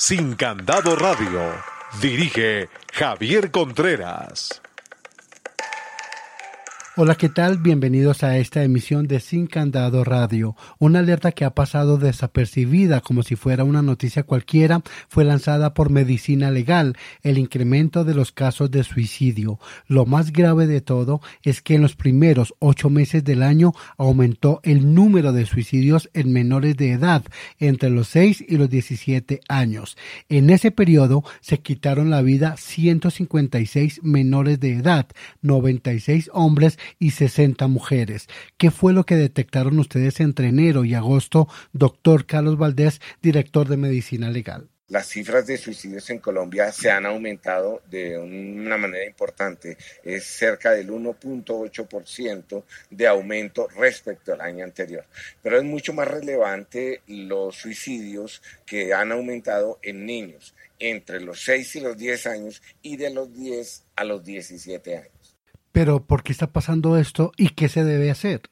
Sin Candado Radio. Dirige Javier Contreras. Hola, ¿qué tal? Bienvenidos a esta emisión de Sin Candado Radio. Una alerta que ha pasado desapercibida como si fuera una noticia cualquiera fue lanzada por Medicina Legal, el incremento de los casos de suicidio. Lo más grave de todo es que en los primeros ocho meses del año aumentó el número de suicidios en menores de edad, entre los 6 y los 17 años. En ese periodo se quitaron la vida 156 menores de edad, 96 hombres y 60 mujeres. ¿Qué fue lo que detectaron ustedes entre enero y agosto, doctor Carlos Valdés, director de Medicina Legal? Las cifras de suicidios en Colombia se han aumentado de una manera importante. Es cerca del 1.8% de aumento respecto al año anterior. Pero es mucho más relevante los suicidios que han aumentado en niños entre los 6 y los 10 años y de los 10 a los 17 años. Pero ¿por qué está pasando esto y qué se debe hacer?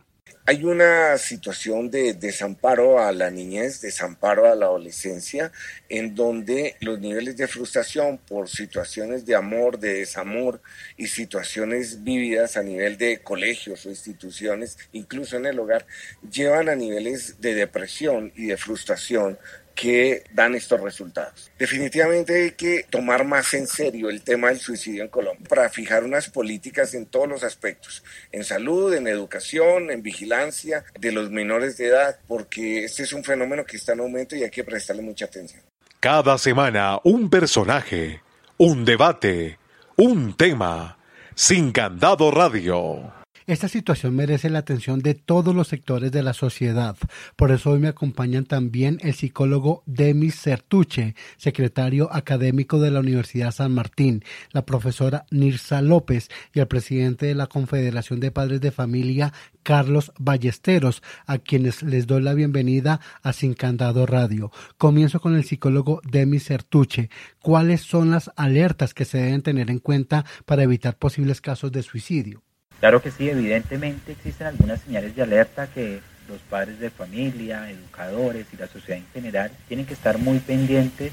Hay una situación de desamparo a la niñez, desamparo a la adolescencia, en donde los niveles de frustración por situaciones de amor, de desamor y situaciones vividas a nivel de colegios o instituciones, incluso en el hogar, llevan a niveles de depresión y de frustración que dan estos resultados. Definitivamente hay que tomar más en serio el tema del suicidio en Colombia para fijar unas políticas en todos los aspectos, en salud, en educación, en vigilancia de los menores de edad, porque este es un fenómeno que está en aumento y hay que prestarle mucha atención. Cada semana un personaje, un debate, un tema. Sin Candado Radio. Esta situación merece la atención de todos los sectores de la sociedad. Por eso hoy me acompañan también el psicólogo Demis Certuche, secretario académico de la Universidad San Martín, la profesora Nirsa López y el presidente de la Confederación de Padres de Familia, Carlos Ballesteros, a quienes les doy la bienvenida a Sin Candado Radio. Comienzo con el psicólogo Demis Certuche. ¿Cuáles son las alertas que se deben tener en cuenta para evitar posibles casos de suicidio? Claro que sí, evidentemente existen algunas señales de alerta que los padres de familia, educadores y la sociedad en general tienen que estar muy pendientes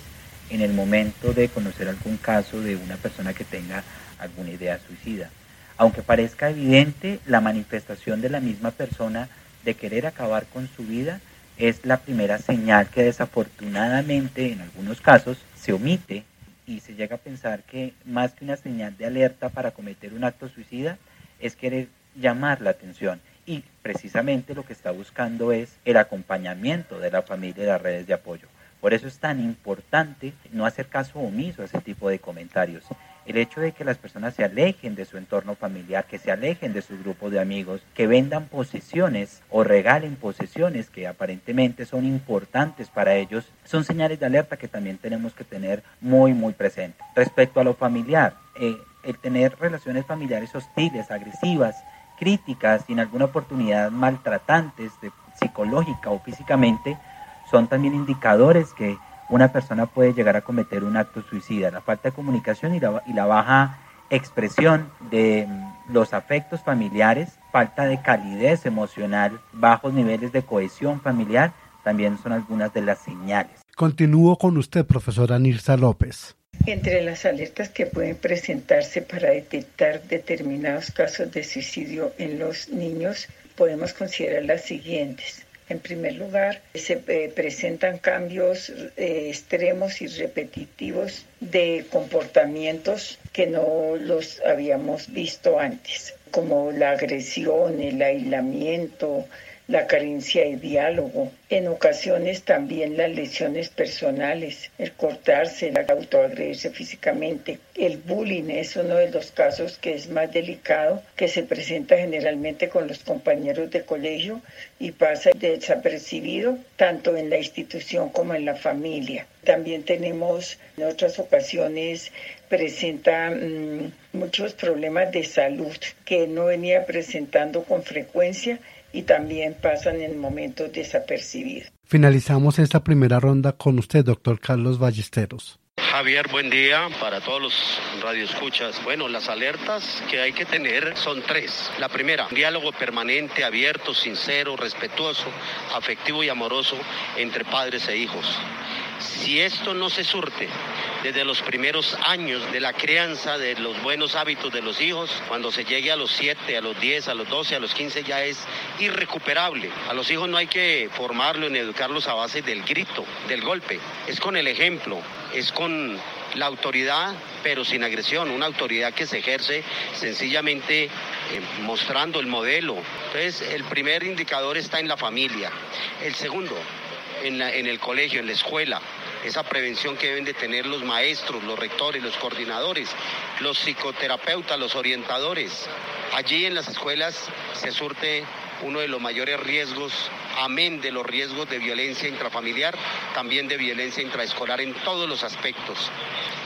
en el momento de conocer algún caso de una persona que tenga alguna idea suicida. Aunque parezca evidente, la manifestación de la misma persona de querer acabar con su vida es la primera señal que desafortunadamente en algunos casos se omite y se llega a pensar que más que una señal de alerta para cometer un acto suicida, es querer llamar la atención y precisamente lo que está buscando es el acompañamiento de la familia y las redes de apoyo. Por eso es tan importante no hacer caso omiso a ese tipo de comentarios. El hecho de que las personas se alejen de su entorno familiar, que se alejen de su grupo de amigos, que vendan posesiones o regalen posesiones que aparentemente son importantes para ellos, son señales de alerta que también tenemos que tener muy, muy presente. Respecto a lo familiar, eh, el tener relaciones familiares hostiles, agresivas, críticas en alguna oportunidad maltratantes de, psicológica o físicamente, son también indicadores que una persona puede llegar a cometer un acto suicida. La falta de comunicación y la, y la baja expresión de mm, los afectos familiares, falta de calidez emocional, bajos niveles de cohesión familiar, también son algunas de las señales. Continúo con usted, profesora Nirsa López. Entre las alertas que pueden presentarse para detectar determinados casos de suicidio en los niños, podemos considerar las siguientes. En primer lugar, se eh, presentan cambios eh, extremos y repetitivos de comportamientos que no los habíamos visto antes, como la agresión, el aislamiento, la carencia de diálogo, en ocasiones también las lesiones personales, el cortarse, el autoagredirse físicamente. El bullying es uno de los casos que es más delicado, que se presenta generalmente con los compañeros de colegio y pasa desapercibido tanto en la institución como en la familia. También tenemos en otras ocasiones presenta mm, muchos problemas de salud que no venía presentando con frecuencia y también pasan en momentos desapercibidos. Finalizamos esta primera ronda con usted, doctor Carlos Ballesteros. Javier, buen día para todos los radioescuchas. Bueno, las alertas que hay que tener son tres. La primera, un diálogo permanente, abierto, sincero, respetuoso, afectivo y amoroso entre padres e hijos. Si esto no se surte desde los primeros años de la crianza, de los buenos hábitos de los hijos, cuando se llegue a los 7, a los 10, a los 12, a los 15 ya es irrecuperable. A los hijos no hay que formarlo ni educarlos a base del grito, del golpe. Es con el ejemplo, es con la autoridad, pero sin agresión, una autoridad que se ejerce sencillamente eh, mostrando el modelo. Entonces, el primer indicador está en la familia. El segundo, en, en el colegio, en la escuela esa prevención que deben de tener los maestros, los rectores, los coordinadores, los psicoterapeutas, los orientadores. Allí en las escuelas se surte uno de los mayores riesgos, amén de los riesgos de violencia intrafamiliar, también de violencia intraescolar en todos los aspectos.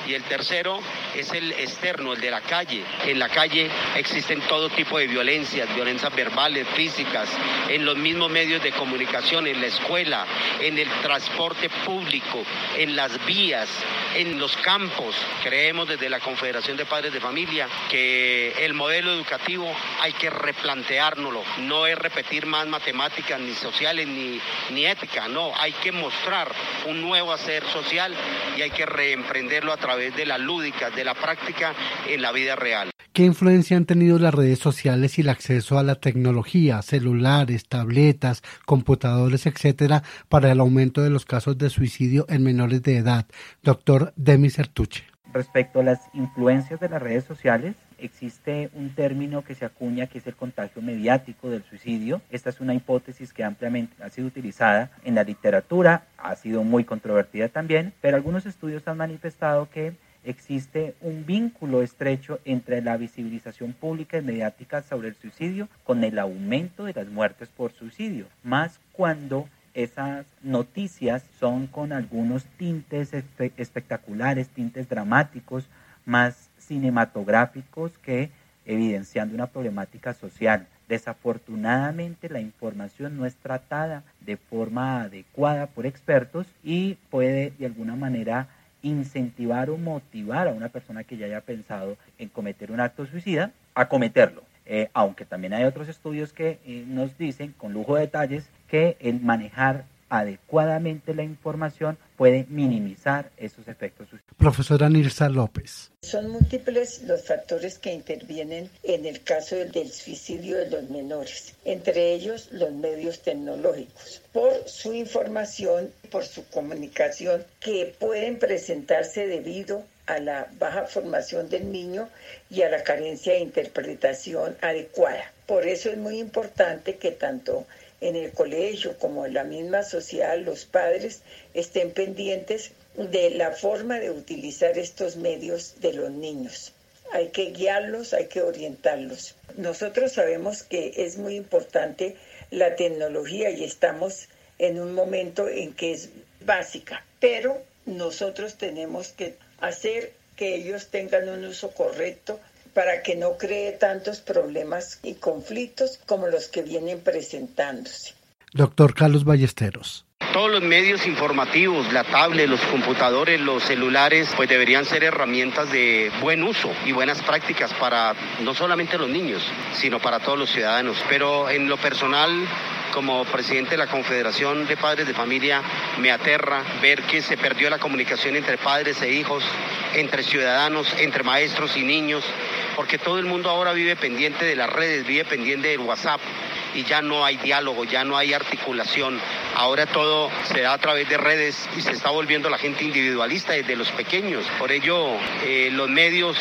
Y el tercero es el externo, el de la calle. En la calle existen todo tipo de violencias, violencias verbales, físicas, en los mismos medios de comunicación, en la escuela, en el transporte público, en las vías, en los campos. Creemos desde la Confederación de Padres de Familia que el modelo educativo hay que replanteárnoslo. No es repetir más matemáticas, ni sociales, ni, ni ética. No, hay que mostrar un nuevo hacer social y hay que reemprenderlo a través de la lúdica, de la práctica en la vida real. ¿Qué influencia han tenido las redes sociales y el acceso a la tecnología, celulares, tabletas, computadores, etcétera, para el aumento de los casos de suicidio en menores de edad? Doctor Demis Sertuche. Respecto a las influencias de las redes sociales, existe un término que se acuña que es el contagio mediático del suicidio. Esta es una hipótesis que ampliamente ha sido utilizada en la literatura, ha sido muy controvertida también, pero algunos estudios han manifestado que existe un vínculo estrecho entre la visibilización pública y mediática sobre el suicidio con el aumento de las muertes por suicidio, más cuando esas noticias son con algunos tintes espectaculares, tintes dramáticos, más cinematográficos que evidenciando una problemática social. Desafortunadamente la información no es tratada de forma adecuada por expertos y puede de alguna manera incentivar o motivar a una persona que ya haya pensado en cometer un acto suicida a cometerlo. Eh, aunque también hay otros estudios que eh, nos dicen con lujo de detalles que el manejar adecuadamente la información puede minimizar esos efectos. Profesora Nilsa López. Son múltiples los factores que intervienen en el caso del suicidio de los menores, entre ellos los medios tecnológicos, por su información, por su comunicación, que pueden presentarse debido a la baja formación del niño y a la carencia de interpretación adecuada. Por eso es muy importante que tanto en el colegio como en la misma sociedad los padres estén pendientes de la forma de utilizar estos medios de los niños. Hay que guiarlos, hay que orientarlos. Nosotros sabemos que es muy importante la tecnología y estamos en un momento en que es básica, pero nosotros tenemos que hacer que ellos tengan un uso correcto para que no cree tantos problemas y conflictos como los que vienen presentándose. Doctor Carlos Ballesteros. Todos los medios informativos, la tablet, los computadores, los celulares, pues deberían ser herramientas de buen uso y buenas prácticas para no solamente los niños, sino para todos los ciudadanos. Pero en lo personal, como presidente de la Confederación de Padres de Familia, me aterra ver que se perdió la comunicación entre padres e hijos, entre ciudadanos, entre maestros y niños, porque todo el mundo ahora vive pendiente de las redes, vive pendiente del WhatsApp y ya no hay diálogo, ya no hay articulación. Ahora todo se da a través de redes y se está volviendo la gente individualista desde los pequeños. Por ello, eh, los medios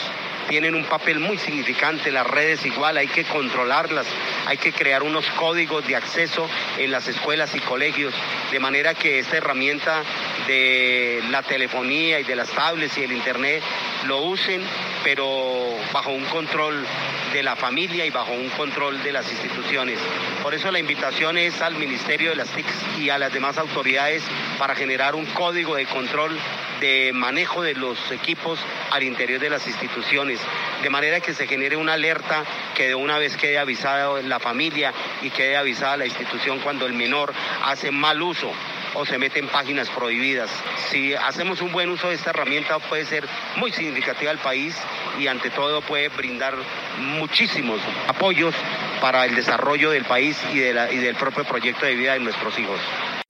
tienen un papel muy significante, las redes igual, hay que controlarlas, hay que crear unos códigos de acceso en las escuelas y colegios, de manera que esta herramienta de la telefonía y de las tablets y el internet lo usen, pero bajo un control de la familia y bajo un control de las instituciones. Por eso la invitación es al Ministerio de las TIC y a las demás autoridades para generar un código de control de manejo de los equipos al interior de las instituciones, de manera que se genere una alerta que de una vez quede avisada la familia y quede avisada la institución cuando el menor hace mal uso o se mete en páginas prohibidas. Si hacemos un buen uso de esta herramienta puede ser muy significativa al país y ante todo puede brindar muchísimos apoyos para el desarrollo del país y, de la, y del propio proyecto de vida de nuestros hijos.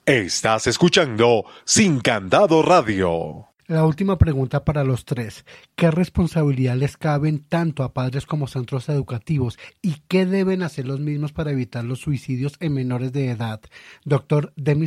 Estás escuchando Sin Candado Radio. La última pregunta para los tres. ¿Qué responsabilidad les caben tanto a padres como centros educativos y qué deben hacer los mismos para evitar los suicidios en menores de edad? Doctor Demi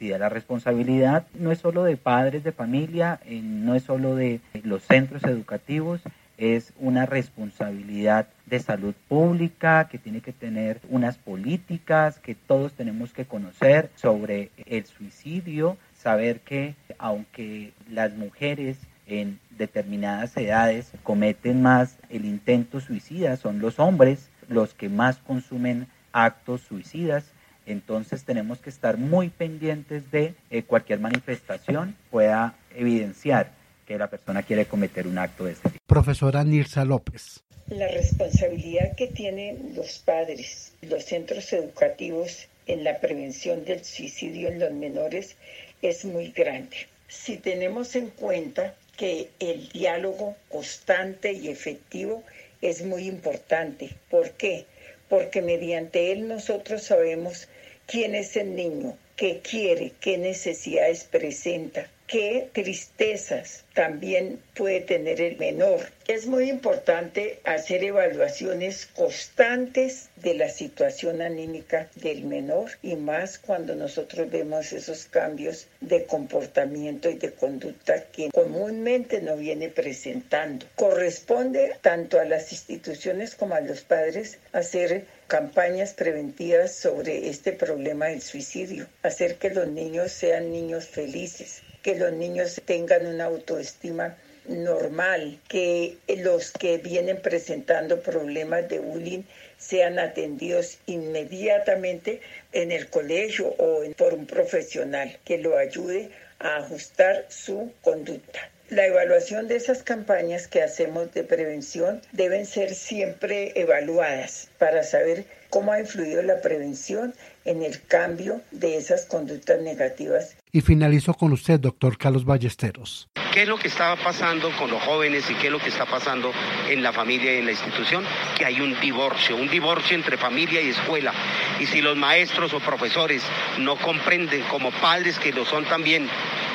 La responsabilidad no es solo de padres de familia, eh, no es solo de los centros educativos, es una responsabilidad de salud pública que tiene que tener unas políticas que todos tenemos que conocer sobre el suicidio, saber que aunque las mujeres en determinadas edades cometen más el intento suicida, son los hombres los que más consumen actos suicidas. Entonces tenemos que estar muy pendientes de eh, cualquier manifestación pueda evidenciar que la persona quiere cometer un acto de este tipo. Profesora Nirsa López. La responsabilidad que tienen los padres, los centros educativos en la prevención del suicidio en los menores es muy grande. Si tenemos en cuenta que el diálogo constante y efectivo es muy importante. ¿Por qué? Porque mediante él nosotros sabemos quién es el niño, qué quiere, qué necesidades presenta, qué tristezas también puede tener el menor. Es muy importante hacer evaluaciones constantes de la situación anímica del menor y más cuando nosotros vemos esos cambios de comportamiento y de conducta que comúnmente no viene presentando. Corresponde tanto a las instituciones como a los padres hacer campañas preventivas sobre este problema del suicidio, hacer que los niños sean niños felices, que los niños tengan una autoestima normal, que los que vienen presentando problemas de bullying sean atendidos inmediatamente en el colegio o por un profesional que lo ayude a ajustar su conducta. La evaluación de esas campañas que hacemos de prevención deben ser siempre evaluadas para saber cómo ha influido la prevención en el cambio de esas conductas negativas. Y finalizo con usted, doctor Carlos Ballesteros. ¿Qué es lo que está pasando con los jóvenes y qué es lo que está pasando en la familia y en la institución? Que hay un divorcio, un divorcio entre familia y escuela. Y si los maestros o profesores no comprenden, como padres que lo son también,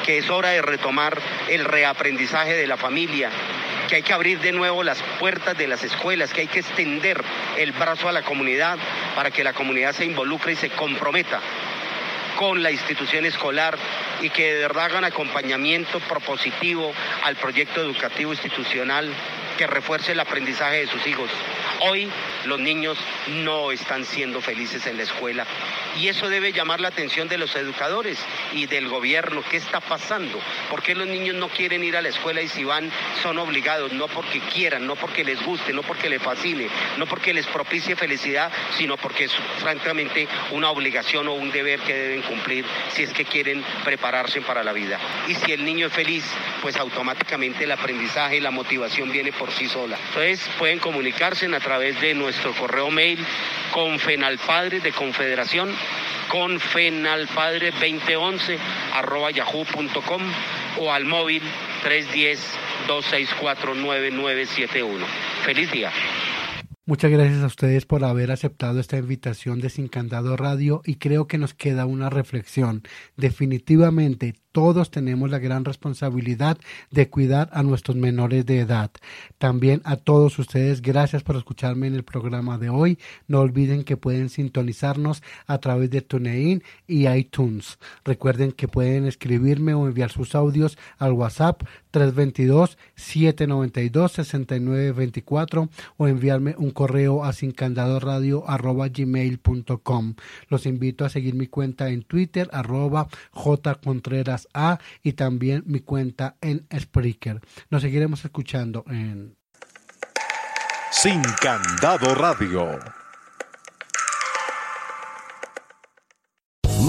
que es hora de retomar el reaprendizaje de la familia, que hay que abrir de nuevo las puertas de las escuelas, que hay que extender el brazo a la comunidad para que la comunidad se involucre y se comprometa con la institución escolar y que de verdad hagan acompañamiento propositivo al proyecto educativo institucional que refuerce el aprendizaje de sus hijos. Hoy los niños no están siendo felices en la escuela y eso debe llamar la atención de los educadores y del gobierno. ¿Qué está pasando? ¿Por qué los niños no quieren ir a la escuela y si van son obligados? No porque quieran, no porque les guste, no porque les fascine, no porque les propicie felicidad, sino porque es francamente una obligación o un deber que deben cumplir si es que quieren prepararse para la vida. Y si el niño es feliz, pues automáticamente el aprendizaje y la motivación viene por sí sola. Entonces pueden comunicarse a través de nuestro correo mail con Fenalpadres de Confederación con fenalpadre2011 arroba yahoo.com o al móvil 310-264-9971. Feliz día. Muchas gracias a ustedes por haber aceptado esta invitación de Sin Candado Radio y creo que nos queda una reflexión. Definitivamente todos tenemos la gran responsabilidad de cuidar a nuestros menores de edad. También a todos ustedes, gracias por escucharme en el programa de hoy. No olviden que pueden sintonizarnos a través de TuneIn y iTunes. Recuerden que pueden escribirme o enviar sus audios al WhatsApp 322-792-6924 o enviarme un correo a sincandadoradio.gmail.com. Los invito a seguir mi cuenta en Twitter, arroba jcontrerasa y también mi cuenta en Spreaker. Nos seguiremos escuchando en... Sin Candado Radio.